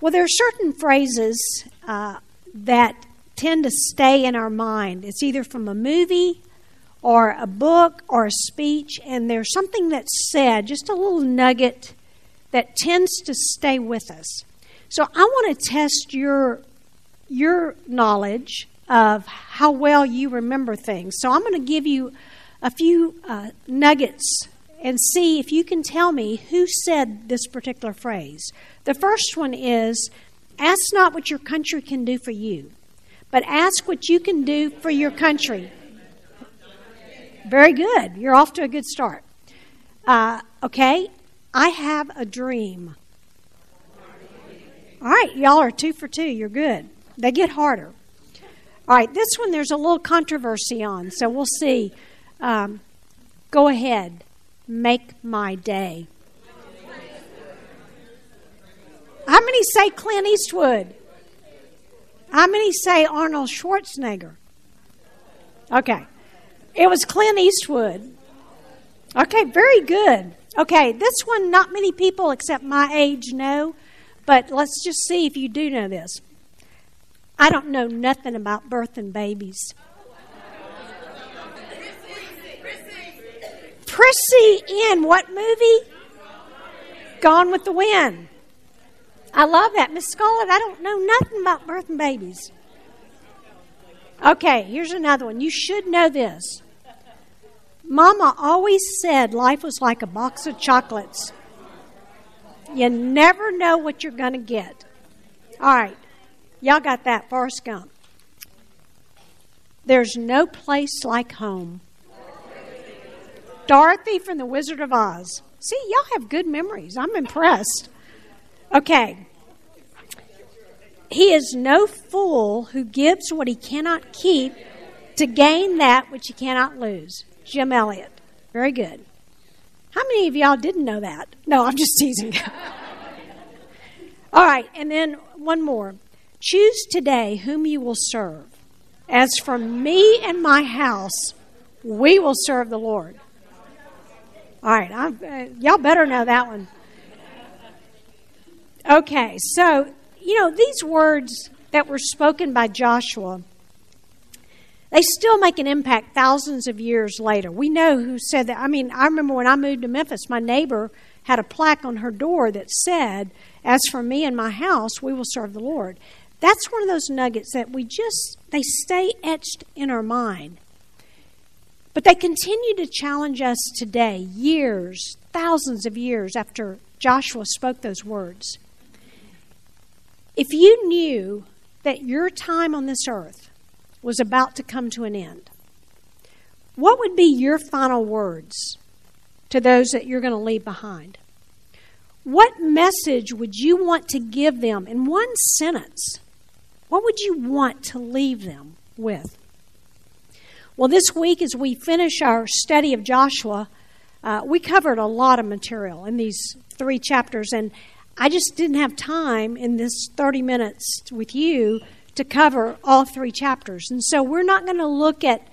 Well, there are certain phrases uh, that tend to stay in our mind. It's either from a movie or a book or a speech, and there's something that's said, just a little nugget that tends to stay with us. So I want to test your your knowledge of how well you remember things. So I'm going to give you a few uh, nuggets and see if you can tell me who said this particular phrase. The first one is ask not what your country can do for you, but ask what you can do for your country. Very good. You're off to a good start. Uh, okay, I have a dream. All right, y'all are two for two. You're good. They get harder. All right, this one there's a little controversy on, so we'll see. Um, go ahead, make my day. How many say Clint Eastwood? How many say Arnold Schwarzenegger? Okay. It was Clint Eastwood. Okay, very good. Okay, this one, not many people except my age know, but let's just see if you do know this. I don't know nothing about birthing babies. Prissy in what movie? Gone with the Wind. I love that. Miss Scarlett, I don't know nothing about birth and babies. Okay, here's another one. You should know this. Mama always said life was like a box of chocolates. You never know what you're going to get. All right. Y'all got that, Forrest Gump. There's no place like home. Dorothy from The Wizard of Oz. See, y'all have good memories. I'm impressed. Okay. He is no fool who gives what he cannot keep to gain that which he cannot lose. Jim Elliot. Very good. How many of y'all didn't know that? No, I'm just teasing. All right, and then one more. Choose today whom you will serve. As for me and my house, we will serve the Lord. All right, uh, y'all better know that one. Okay, so, you know, these words that were spoken by Joshua they still make an impact thousands of years later. We know who said that. I mean, I remember when I moved to Memphis, my neighbor had a plaque on her door that said, As for me and my house, we will serve the Lord. That's one of those nuggets that we just, they stay etched in our mind. But they continue to challenge us today, years, thousands of years after Joshua spoke those words. If you knew that your time on this earth was about to come to an end, what would be your final words to those that you're going to leave behind? What message would you want to give them in one sentence? What would you want to leave them with? Well, this week, as we finish our study of Joshua, uh, we covered a lot of material in these three chapters, and I just didn't have time in this 30 minutes with you to cover all three chapters. And so we're not going to look at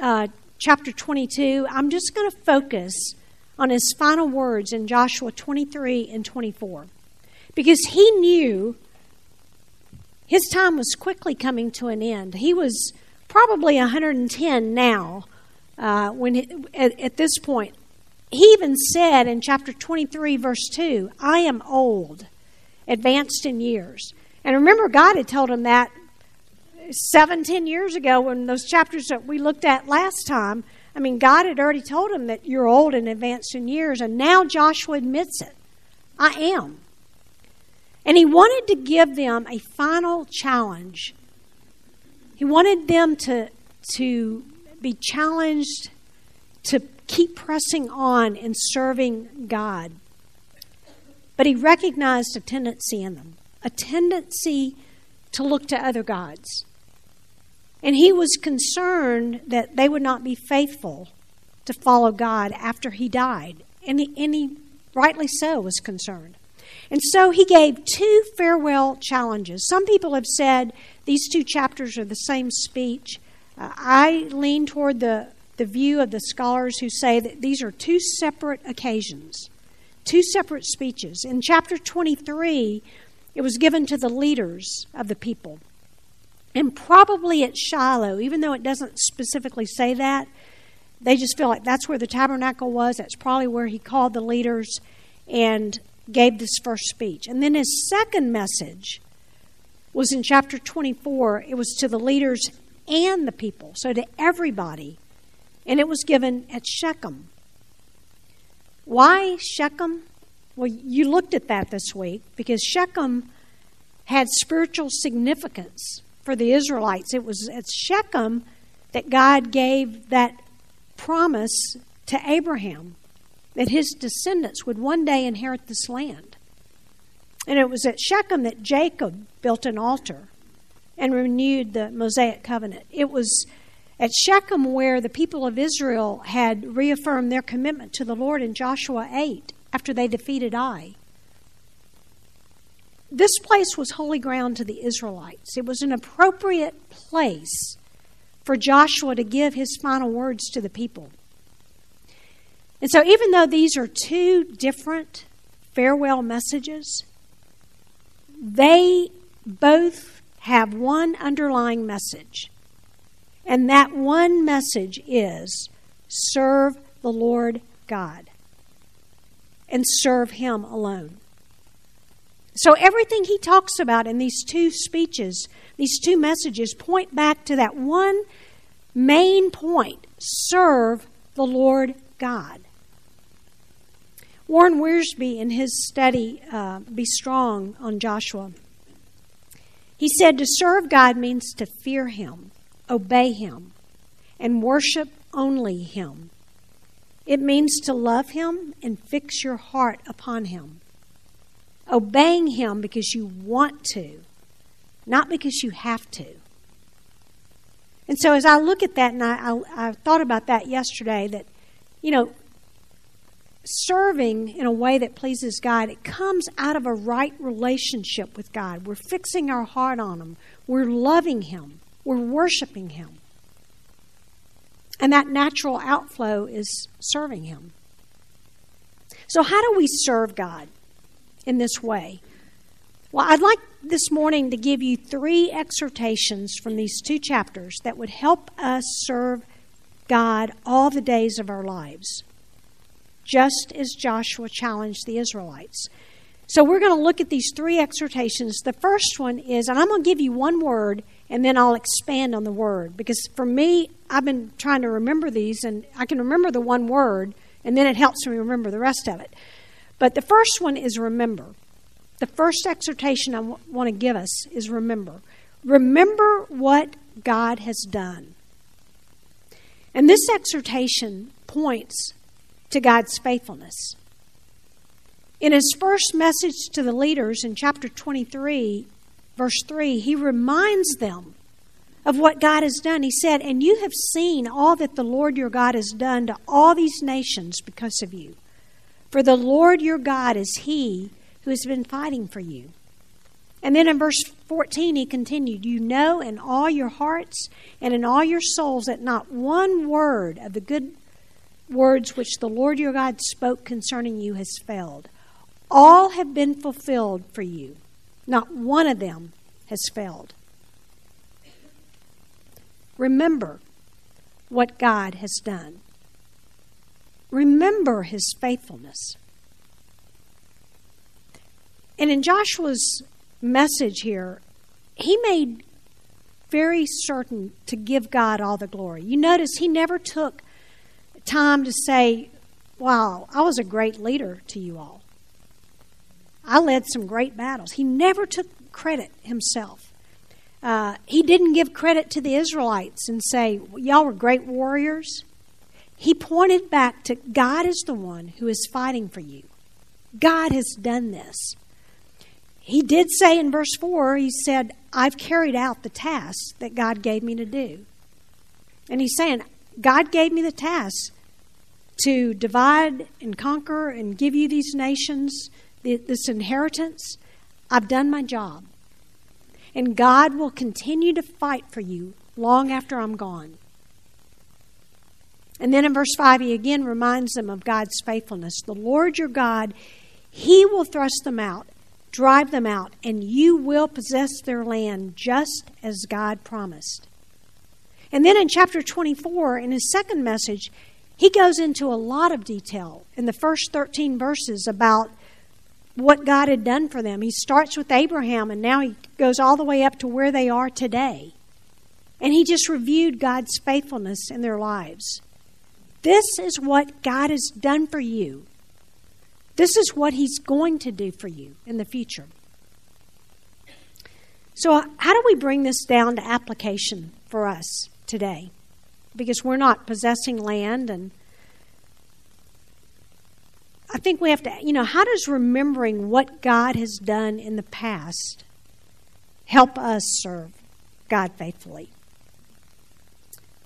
uh, chapter 22. I'm just going to focus on his final words in Joshua 23 and 24. Because he knew his time was quickly coming to an end. He was probably 110 now uh, when at, at this point. He even said in chapter 23, verse 2, I am old, advanced in years. And remember, God had told him that seven, ten years ago, when those chapters that we looked at last time, I mean, God had already told him that you're old and advanced in years, and now Joshua admits it. I am. And he wanted to give them a final challenge. He wanted them to, to be challenged to keep pressing on in serving God. But he recognized a tendency in them, a tendency to look to other gods. And he was concerned that they would not be faithful to follow God after he died. And he, and he rightly so was concerned. And so he gave two farewell challenges. Some people have said these two chapters are the same speech. Uh, I lean toward the, the view of the scholars who say that these are two separate occasions, two separate speeches. In chapter 23, It was given to the leaders of the people. And probably at Shiloh, even though it doesn't specifically say that, they just feel like that's where the tabernacle was. That's probably where he called the leaders and gave this first speech. And then his second message was in chapter 24. It was to the leaders and the people, so to everybody. And it was given at Shechem. Why Shechem? Well, you looked at that this week because Shechem had spiritual significance for the Israelites. It was at Shechem that God gave that promise to Abraham that his descendants would one day inherit this land. And it was at Shechem that Jacob built an altar and renewed the Mosaic covenant. It was at Shechem where the people of Israel had reaffirmed their commitment to the Lord in Joshua 8 after they defeated Ai. This place was holy ground to the Israelites. It was an appropriate place for Joshua to give his final words to the people. And so, even though these are two different farewell messages, they both have one underlying message. And that one message is serve the Lord God and serve Him alone. So, everything he talks about in these two speeches, these two messages, point back to that one main point serve the Lord God. Warren Wiersbe, in his study, uh, Be Strong on Joshua, he said to serve God means to fear Him, obey Him, and worship only Him. It means to love Him and fix your heart upon Him obeying Him because you want to, not because you have to. And so, as I look at that, and I, I, I thought about that yesterday, that, you know, serving in a way that pleases God, it comes out of a right relationship with God. We're fixing our heart on Him, we're loving Him, we're worshiping Him. And that natural outflow is serving Him. So, how do we serve God? in this way? Well, I'd like this morning to give you three exhortations from these two chapters that would help us serve God all the days of our lives, just as Joshua challenged the Israelites. So, we're going to look at these three exhortations. The first one is, and I'm going to give you one word and then I'll expand on the word because for me, I've been trying to remember these and I can remember the one word and then it helps me remember the rest of it. But the first one is remember. The first exhortation I w- want to give us is remember. Remember what God has done. And this exhortation points to God's faithfulness. In his first message to the leaders in chapter 23, verse 3, he reminds them of what God has done. He said, And you have seen all that the Lord your God has done to all these nations because of you. For the Lord your God is He who has been fighting for you. And then in verse 14, he continued, You know in all your hearts and in all your souls that not one word of the good words which the Lord your God spoke concerning you has failed. All have been fulfilled for you, not one of them has failed. Remember what God has done. Remember his faithfulness. And in Joshua's message here, he made very certain to give God all the glory. You notice he never took time to say, Wow, I was a great leader to you all. I led some great battles. He never took credit himself. Uh, he didn't give credit to the Israelites and say, Y'all were great warriors. He pointed back to God is the one who is fighting for you. God has done this. He did say in verse 4, he said, I've carried out the task that God gave me to do. And he's saying, God gave me the task to divide and conquer and give you these nations, this inheritance. I've done my job. And God will continue to fight for you long after I'm gone. And then in verse 5, he again reminds them of God's faithfulness. The Lord your God, he will thrust them out. drive them out, and you will possess their land just as God promised. And then in chapter 24, in his second message, he goes into a lot of detail in the first 13 verses about what God had done for them. He starts with Abraham, and now he goes all the way up to where they are today. And he just reviewed God's faithfulness in their lives. This is what God has done for you. This is what He's going to do for you in the future. So, how do we bring this down to application for us today? Because we're not possessing land, and I think we have to, you know, how does remembering what God has done in the past help us serve God faithfully?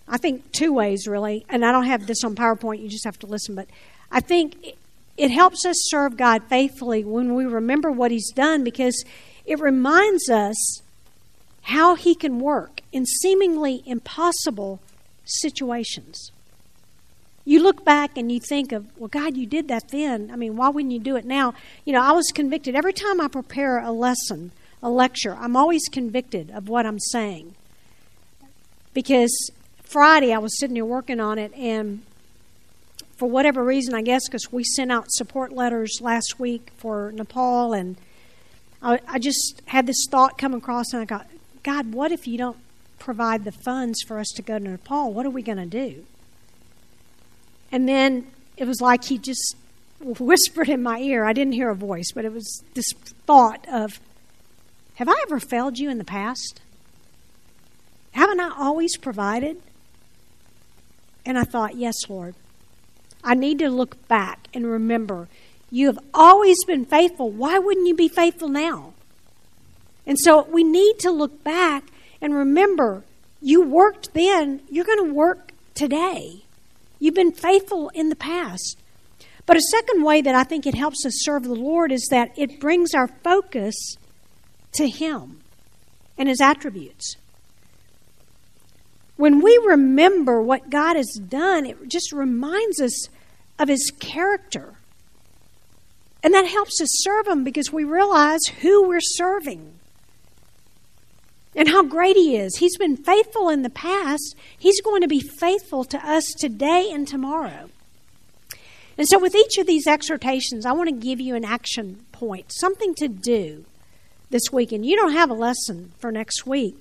I think two ways, really, and I don't have this on PowerPoint, you just have to listen, but I think it helps us serve God faithfully when we remember what He's done because it reminds us how He can work in seemingly impossible situations. You look back and you think of, well, God, you did that then. I mean, why wouldn't you do it now? You know, I was convicted. Every time I prepare a lesson, a lecture, I'm always convicted of what I'm saying. Because Friday I was sitting here working on it, and for whatever reason, I guess because we sent out support letters last week for Nepal, and I, I just had this thought come across, and I got, God, what if you don't provide the funds for us to go to Nepal? What are we going to do? And then it was like he just whispered in my ear. I didn't hear a voice, but it was this thought of, Have I ever failed you in the past? Haven't I always provided? And I thought, Yes, Lord. I need to look back and remember you have always been faithful. Why wouldn't you be faithful now? And so we need to look back and remember you worked then, you're going to work today. You've been faithful in the past. But a second way that I think it helps us serve the Lord is that it brings our focus to Him and His attributes. When we remember what God has done, it just reminds us of His character. And that helps us serve Him because we realize who we're serving and how great He is. He's been faithful in the past, He's going to be faithful to us today and tomorrow. And so, with each of these exhortations, I want to give you an action point, something to do this week. And you don't have a lesson for next week.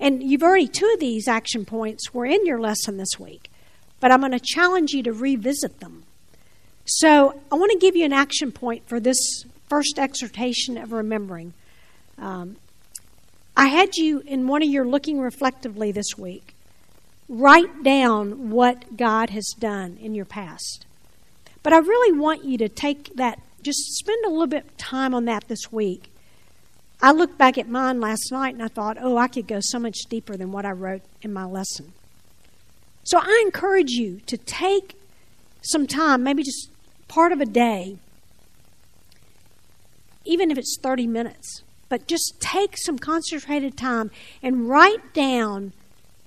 And you've already, two of these action points were in your lesson this week. But I'm going to challenge you to revisit them. So I want to give you an action point for this first exhortation of remembering. Um, I had you in one of your looking reflectively this week. Write down what God has done in your past. But I really want you to take that, just spend a little bit of time on that this week. I looked back at mine last night and I thought, oh, I could go so much deeper than what I wrote in my lesson. So I encourage you to take some time, maybe just part of a day, even if it's 30 minutes, but just take some concentrated time and write down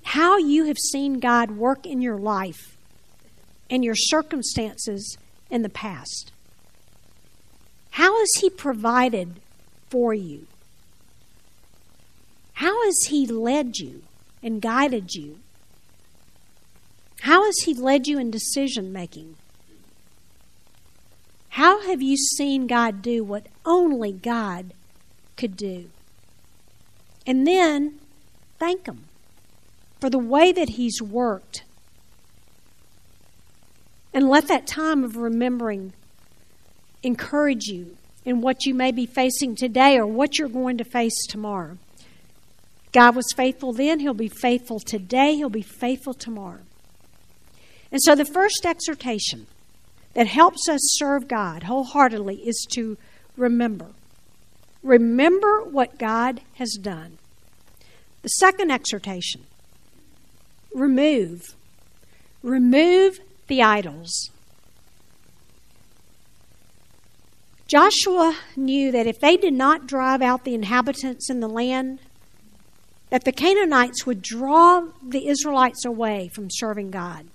how you have seen God work in your life and your circumstances in the past. How has He provided for you? How has He led you and guided you? How has He led you in decision making? How have you seen God do what only God could do? And then thank Him for the way that He's worked. And let that time of remembering encourage you in what you may be facing today or what you're going to face tomorrow. God was faithful then, He'll be faithful today, He'll be faithful tomorrow. And so the first exhortation that helps us serve God wholeheartedly is to remember. Remember what God has done. The second exhortation remove. Remove the idols. Joshua knew that if they did not drive out the inhabitants in the land, that the Canaanites would draw the Israelites away from serving God.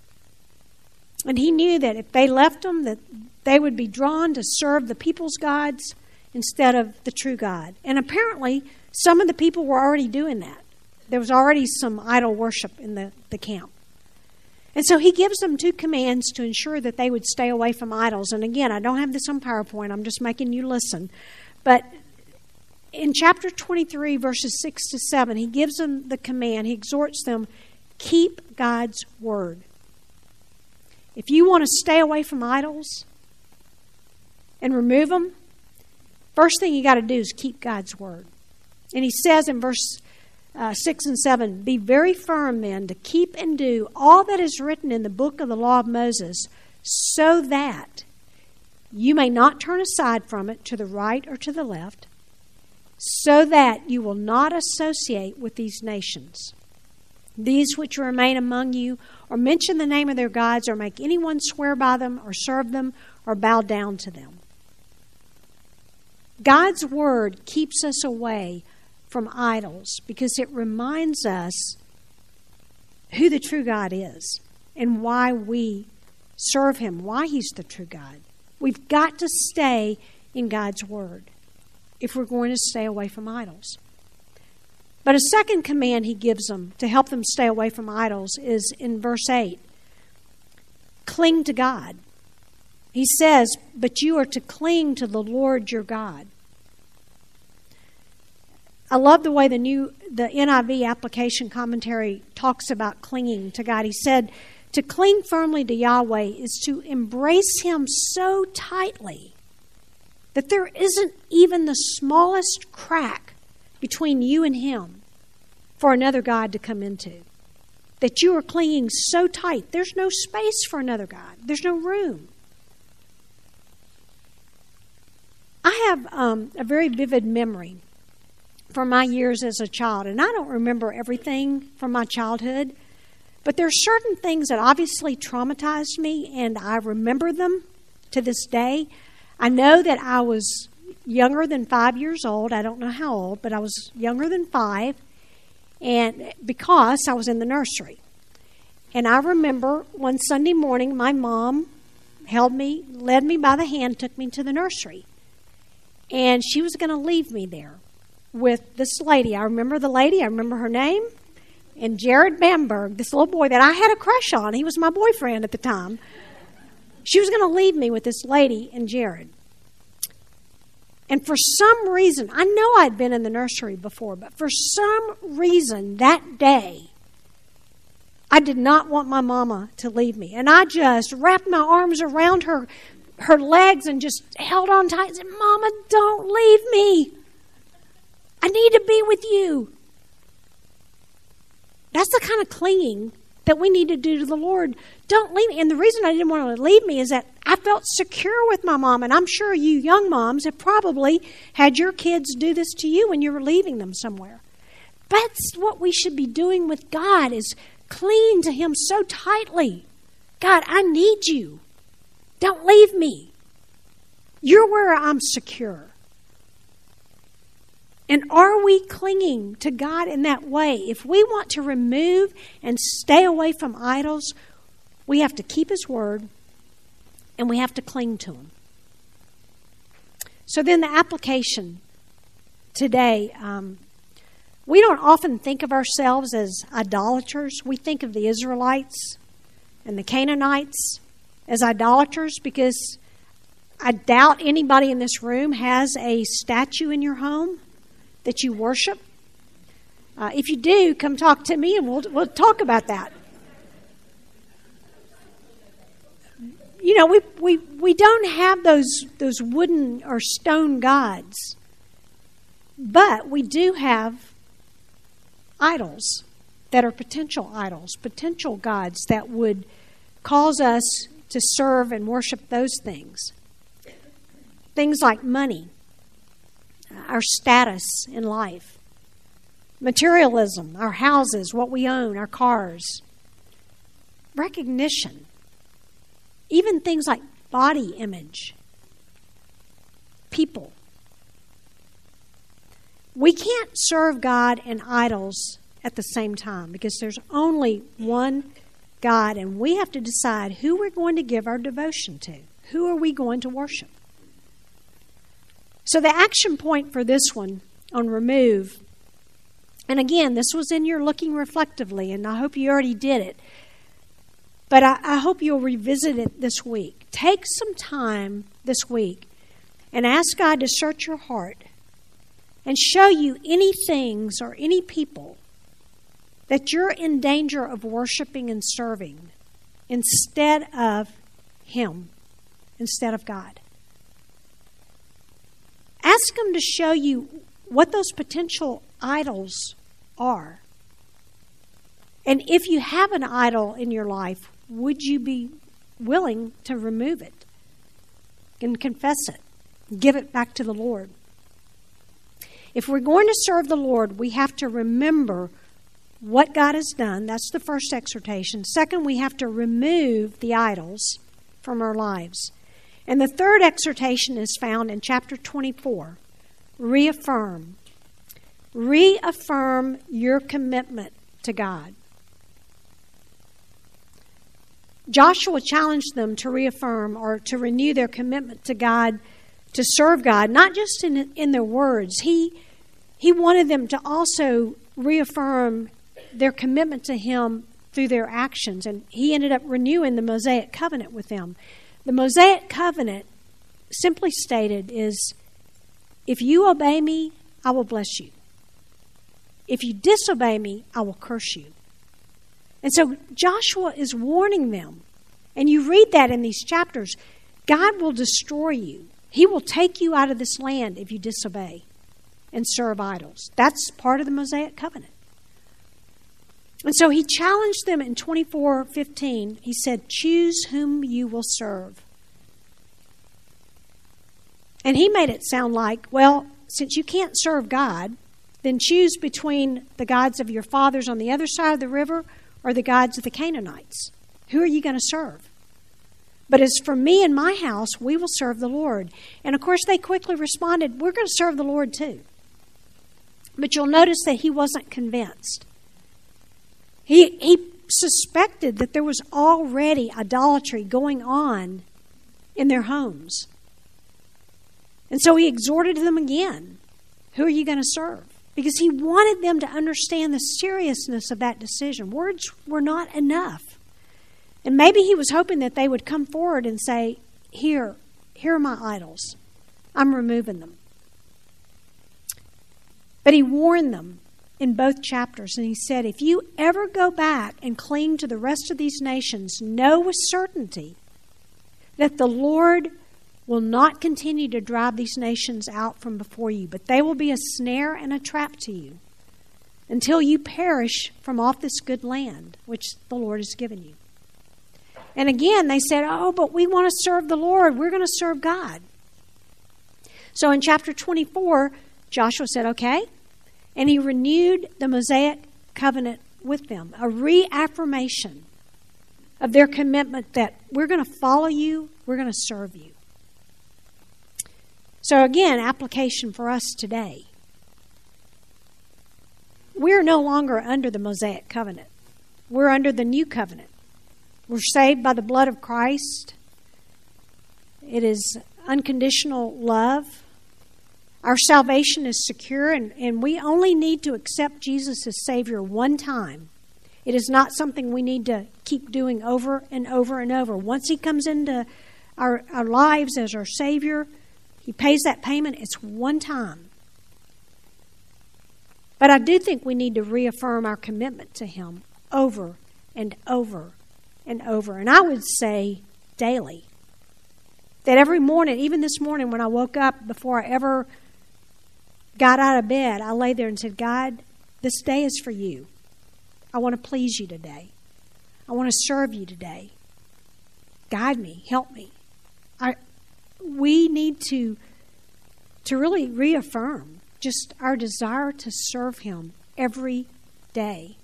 And he knew that if they left them, that they would be drawn to serve the people's gods instead of the true God. And apparently, some of the people were already doing that. There was already some idol worship in the, the camp. And so he gives them two commands to ensure that they would stay away from idols. And again, I don't have this on PowerPoint, I'm just making you listen. But in chapter 23, verses 6 to 7, he gives them the command, he exhorts them keep God's word. If you want to stay away from idols and remove them, first thing you got to do is keep God's word. And he says in verse uh, 6 and 7 Be very firm then to keep and do all that is written in the book of the law of Moses, so that you may not turn aside from it to the right or to the left, so that you will not associate with these nations. These which remain among you, or mention the name of their gods, or make anyone swear by them, or serve them, or bow down to them. God's word keeps us away from idols because it reminds us who the true God is and why we serve Him, why He's the true God. We've got to stay in God's Word if we're going to stay away from idols. But a second command He gives them to help them stay away from idols is in verse 8 cling to God. He says, But you are to cling to the Lord your God. I love the way the new the NIV application commentary talks about clinging to God. He said, to cling firmly to Yahweh is to embrace him so tightly that there isn't even the smallest crack between you and him for another God to come into. That you are clinging so tight, there's no space for another God, there's no room. I have um, a very vivid memory from my years as a child. And I don't remember everything from my childhood, but there are certain things that obviously traumatized me, and I remember them to this day. I know that I was younger than five years old. I don't know how old, but I was younger than five, and because I was in the nursery. And I remember one Sunday morning, my mom held me, led me by the hand, took me to the nursery. And she was going to leave me there with this lady. I remember the lady, I remember her name, and Jared Bamberg, this little boy that I had a crush on. He was my boyfriend at the time. She was going to leave me with this lady and Jared. And for some reason, I know I'd been in the nursery before, but for some reason that day, I did not want my mama to leave me. And I just wrapped my arms around her her legs and just held on tight and said, Mama, don't leave me. I need to be with you. That's the kind of clinging that we need to do to the Lord. Don't leave me. And the reason I didn't want to leave me is that I felt secure with my mom. And I'm sure you young moms have probably had your kids do this to you when you were leaving them somewhere. That's what we should be doing with God is clinging to Him so tightly. God, I need you. Don't leave me. You're where I'm secure. And are we clinging to God in that way? If we want to remove and stay away from idols, we have to keep His word and we have to cling to Him. So then, the application today um, we don't often think of ourselves as idolaters. We think of the Israelites and the Canaanites as idolaters because I doubt anybody in this room has a statue in your home that you worship? Uh, if you do, come talk to me and we'll, we'll talk about that. You know, we, we, we don't have those, those wooden or stone gods, but we do have idols that are potential idols, potential gods that would cause us to serve and worship those things. Things like money our status in life. Materialism, our houses, what we own, our cars. Recognition. Even things like body image. People. We can't serve God and idols at the same time because there's only one God, and we have to decide who we're going to give our devotion to. Who are we going to worship? So, the action point for this one on remove, and again, this was in your looking reflectively, and I hope you already did it, but I, I hope you'll revisit it this week. Take some time this week and ask God to search your heart and show you any things or any people that you're in danger of worshiping and serving instead of Him, instead of God. Ask Him to show you what those potential idols are. And if you have an idol in your life, would you be willing to remove it and confess it? Give it back to the Lord. If we're going to serve the Lord, we have to remember what God has done. That's the first exhortation. Second, we have to remove the idols from our lives. And the third exhortation is found in chapter 24 reaffirm. Reaffirm your commitment to God. Joshua challenged them to reaffirm or to renew their commitment to God, to serve God, not just in, in their words. He, he wanted them to also reaffirm their commitment to Him through their actions. And he ended up renewing the Mosaic covenant with them. The Mosaic covenant, simply stated, is if you obey me, I will bless you. If you disobey me, I will curse you. And so Joshua is warning them. And you read that in these chapters God will destroy you, He will take you out of this land if you disobey and serve idols. That's part of the Mosaic covenant. And so he challenged them in 24:15. He said, "Choose whom you will serve." And he made it sound like, well, since you can't serve God, then choose between the gods of your fathers on the other side of the river or the gods of the Canaanites. Who are you going to serve? But as for me and my house, we will serve the Lord. And of course, they quickly responded, We're going to serve the Lord too. But you'll notice that he wasn't convinced. He, he suspected that there was already idolatry going on in their homes. And so he exhorted them again Who are you going to serve? Because he wanted them to understand the seriousness of that decision. Words were not enough. And maybe he was hoping that they would come forward and say, Here, here are my idols. I'm removing them. But he warned them in both chapters. And he said, If you ever go back and cling to the rest of these nations, know with certainty that the Lord will not continue to drive these nations out from before you, but they will be a snare and a trap to you until you perish from off this good land which the Lord has given you. And again, they said, Oh, but we want to serve the Lord. We're going to serve God. So in chapter 24, Joshua said, Okay, and he renewed the Mosaic covenant with them, a reaffirmation of their commitment that we're going to follow you, we're going to serve you. So, again, application for us today. We're no longer under the Mosaic covenant, we're under the new covenant. We're saved by the blood of Christ. It is unconditional love. Our salvation is secure, and, and we only need to accept Jesus as Savior one time. It is not something we need to keep doing over and over and over. Once He comes into our, our lives as our Savior, He pays that payment. It's one time. But I do think we need to reaffirm our commitment to Him over and over and over. And I would say daily. That every morning, even this morning when I woke up, before I ever got out of bed, I lay there and said, God, this day is for you. I want to please you today. I want to serve you today. Guide me, help me. I, we need to, to really reaffirm just our desire to serve Him every day.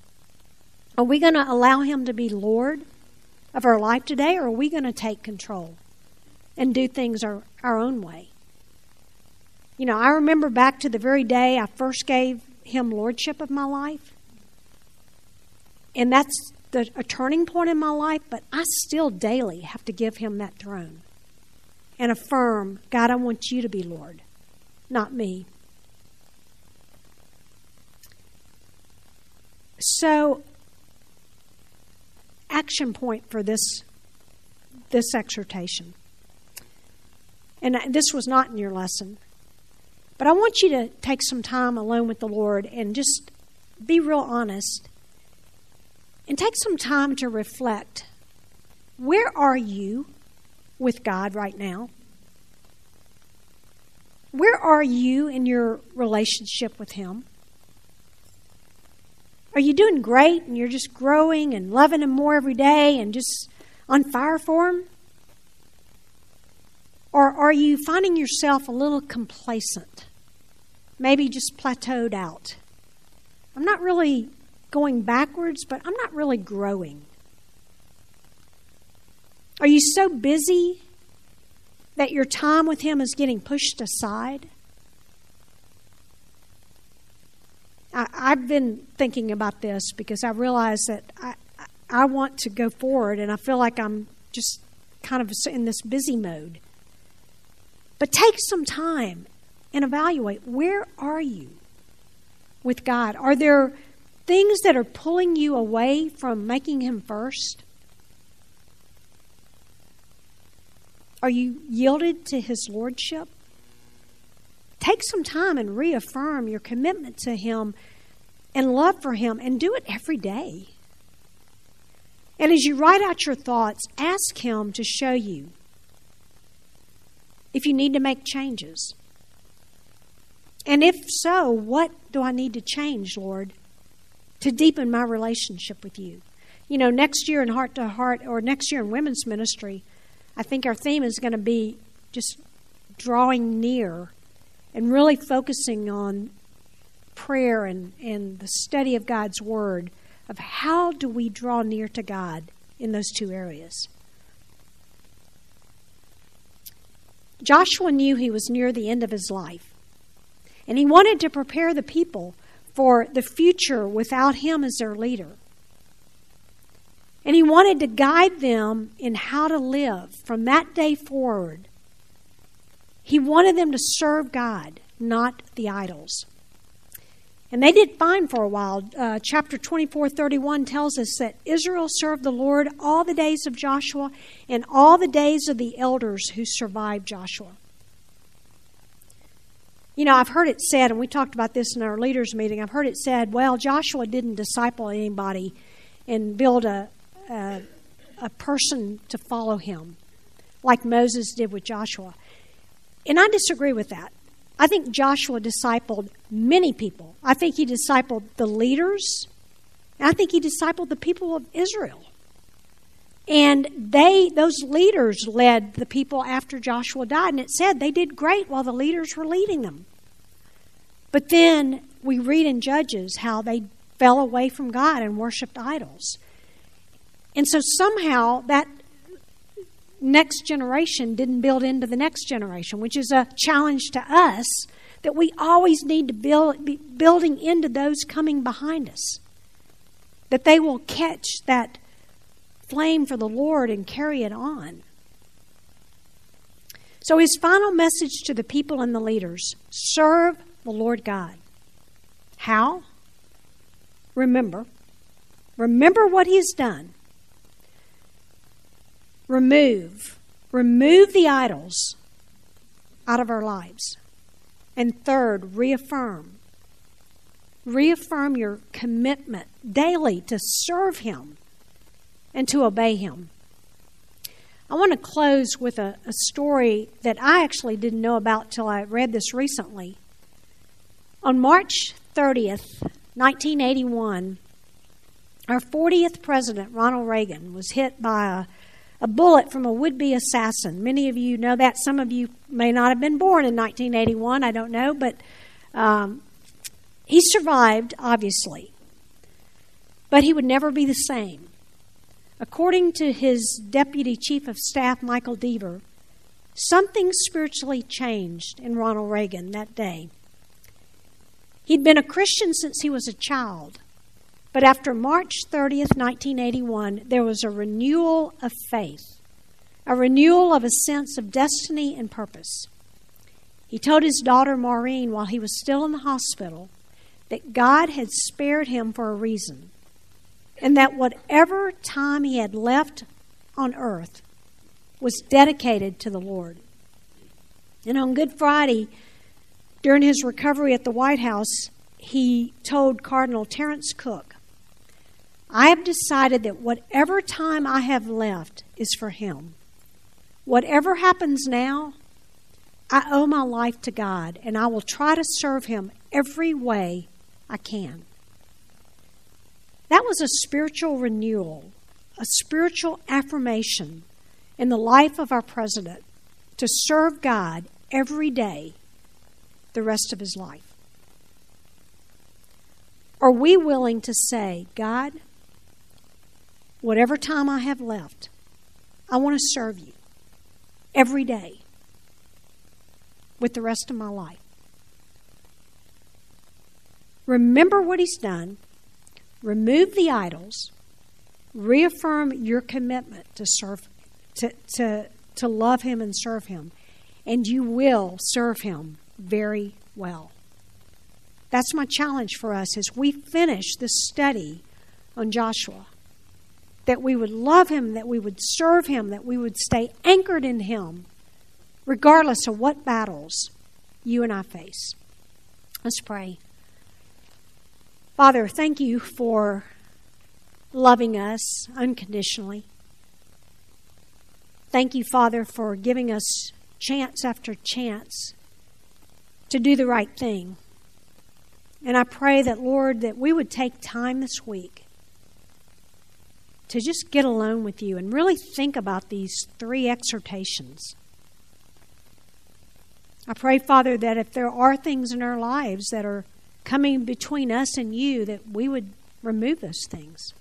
Are we going to allow Him to be Lord of our life today, or are we going to take control and do things our, our own way? You know, I remember back to the very day I first gave him lordship of my life. And that's the, a turning point in my life, but I still daily have to give him that throne and affirm, God, I want you to be Lord. not me. So, action point for this this exhortation. And this was not in your lesson. But I want you to take some time alone with the Lord and just be real honest and take some time to reflect. Where are you with God right now? Where are you in your relationship with Him? Are you doing great and you're just growing and loving Him more every day and just on fire for Him? Or are you finding yourself a little complacent? Maybe just plateaued out? I'm not really going backwards, but I'm not really growing. Are you so busy that your time with Him is getting pushed aside? I, have been thinking about this because I realize that I, I want to go forward and I feel like I'm just kind of in this busy mode. But take some time and evaluate where are you with God? Are there things that are pulling you away from making Him first? Are you yielded to His Lordship? Take some time and reaffirm your commitment to Him and love for Him and do it every day. And as you write out your thoughts, ask Him to show you if you need to make changes. And if so, what do I need to change, Lord, to deepen my relationship with you? You know, next year in Heart to Heart, or next year in Women's Ministry, I think our theme is going to be just drawing near and really focusing on prayer and, and the study of God's Word of how do we draw near to God in those two areas. Joshua knew he was near the end of his life, and he wanted to prepare the people for the future without him as their leader. And he wanted to guide them in how to live from that day forward. He wanted them to serve God, not the idols. And they did fine for a while. Uh, chapter 24, 31 tells us that Israel served the Lord all the days of Joshua and all the days of the elders who survived Joshua. You know, I've heard it said, and we talked about this in our leaders' meeting, I've heard it said, well, Joshua didn't disciple anybody and build a, a, a person to follow him like Moses did with Joshua. And I disagree with that. I think Joshua discipled many people. I think he discipled the leaders, I think he discipled the people of Israel. And they, those leaders led the people after Joshua died, and it said they did great while the leaders were leading them. But then we read in Judges how they fell away from God and worshiped idols. And so somehow that next generation didn't build into the next generation, which is a challenge to us that we always need to build be building into those coming behind us. That they will catch that flame for the Lord and carry it on. So his final message to the people and the leaders serve the Lord God. How? Remember. Remember what he's done remove, remove the idols out of our lives. And third, reaffirm. Reaffirm your commitment daily to serve Him and to obey Him. I want to close with a, a story that I actually didn't know about till I read this recently. On March 30th, 1981, our 40th president, Ronald Reagan, was hit by a a bullet from a would be assassin. Many of you know that. Some of you may not have been born in 1981. I don't know. But um, he survived, obviously. But he would never be the same. According to his deputy chief of staff, Michael Deaver, something spiritually changed in Ronald Reagan that day. He'd been a Christian since he was a child. But after March 30th, 1981, there was a renewal of faith, a renewal of a sense of destiny and purpose. He told his daughter Maureen while he was still in the hospital that God had spared him for a reason, and that whatever time he had left on earth was dedicated to the Lord. And on Good Friday, during his recovery at the White House, he told Cardinal Terence Cooke, I have decided that whatever time I have left is for him. Whatever happens now, I owe my life to God, and I will try to serve him every way I can. That was a spiritual renewal, a spiritual affirmation in the life of our president to serve God every day the rest of his life. Are we willing to say, God, whatever time I have left, I want to serve you every day with the rest of my life? Remember what he's done, remove the idols, reaffirm your commitment to serve to, to, to love him and serve him, and you will serve him very well. That's my challenge for us as we finish this study on Joshua. That we would love him, that we would serve him, that we would stay anchored in him, regardless of what battles you and I face. Let's pray. Father, thank you for loving us unconditionally. Thank you, Father, for giving us chance after chance to do the right thing. And I pray that, Lord, that we would take time this week to just get alone with you and really think about these three exhortations. I pray, Father, that if there are things in our lives that are coming between us and you, that we would remove those things.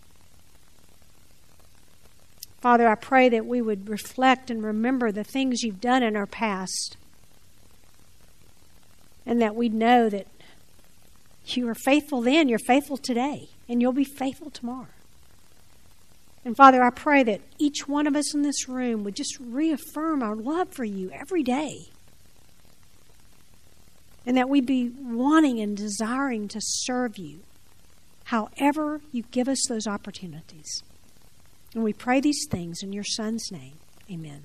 Father, I pray that we would reflect and remember the things you've done in our past, and that we'd know that you were faithful then, you're faithful today, and you'll be faithful tomorrow. And Father, I pray that each one of us in this room would just reaffirm our love for you every day and that we be wanting and desiring to serve you however you give us those opportunities. And we pray these things in your Son's name. Amen.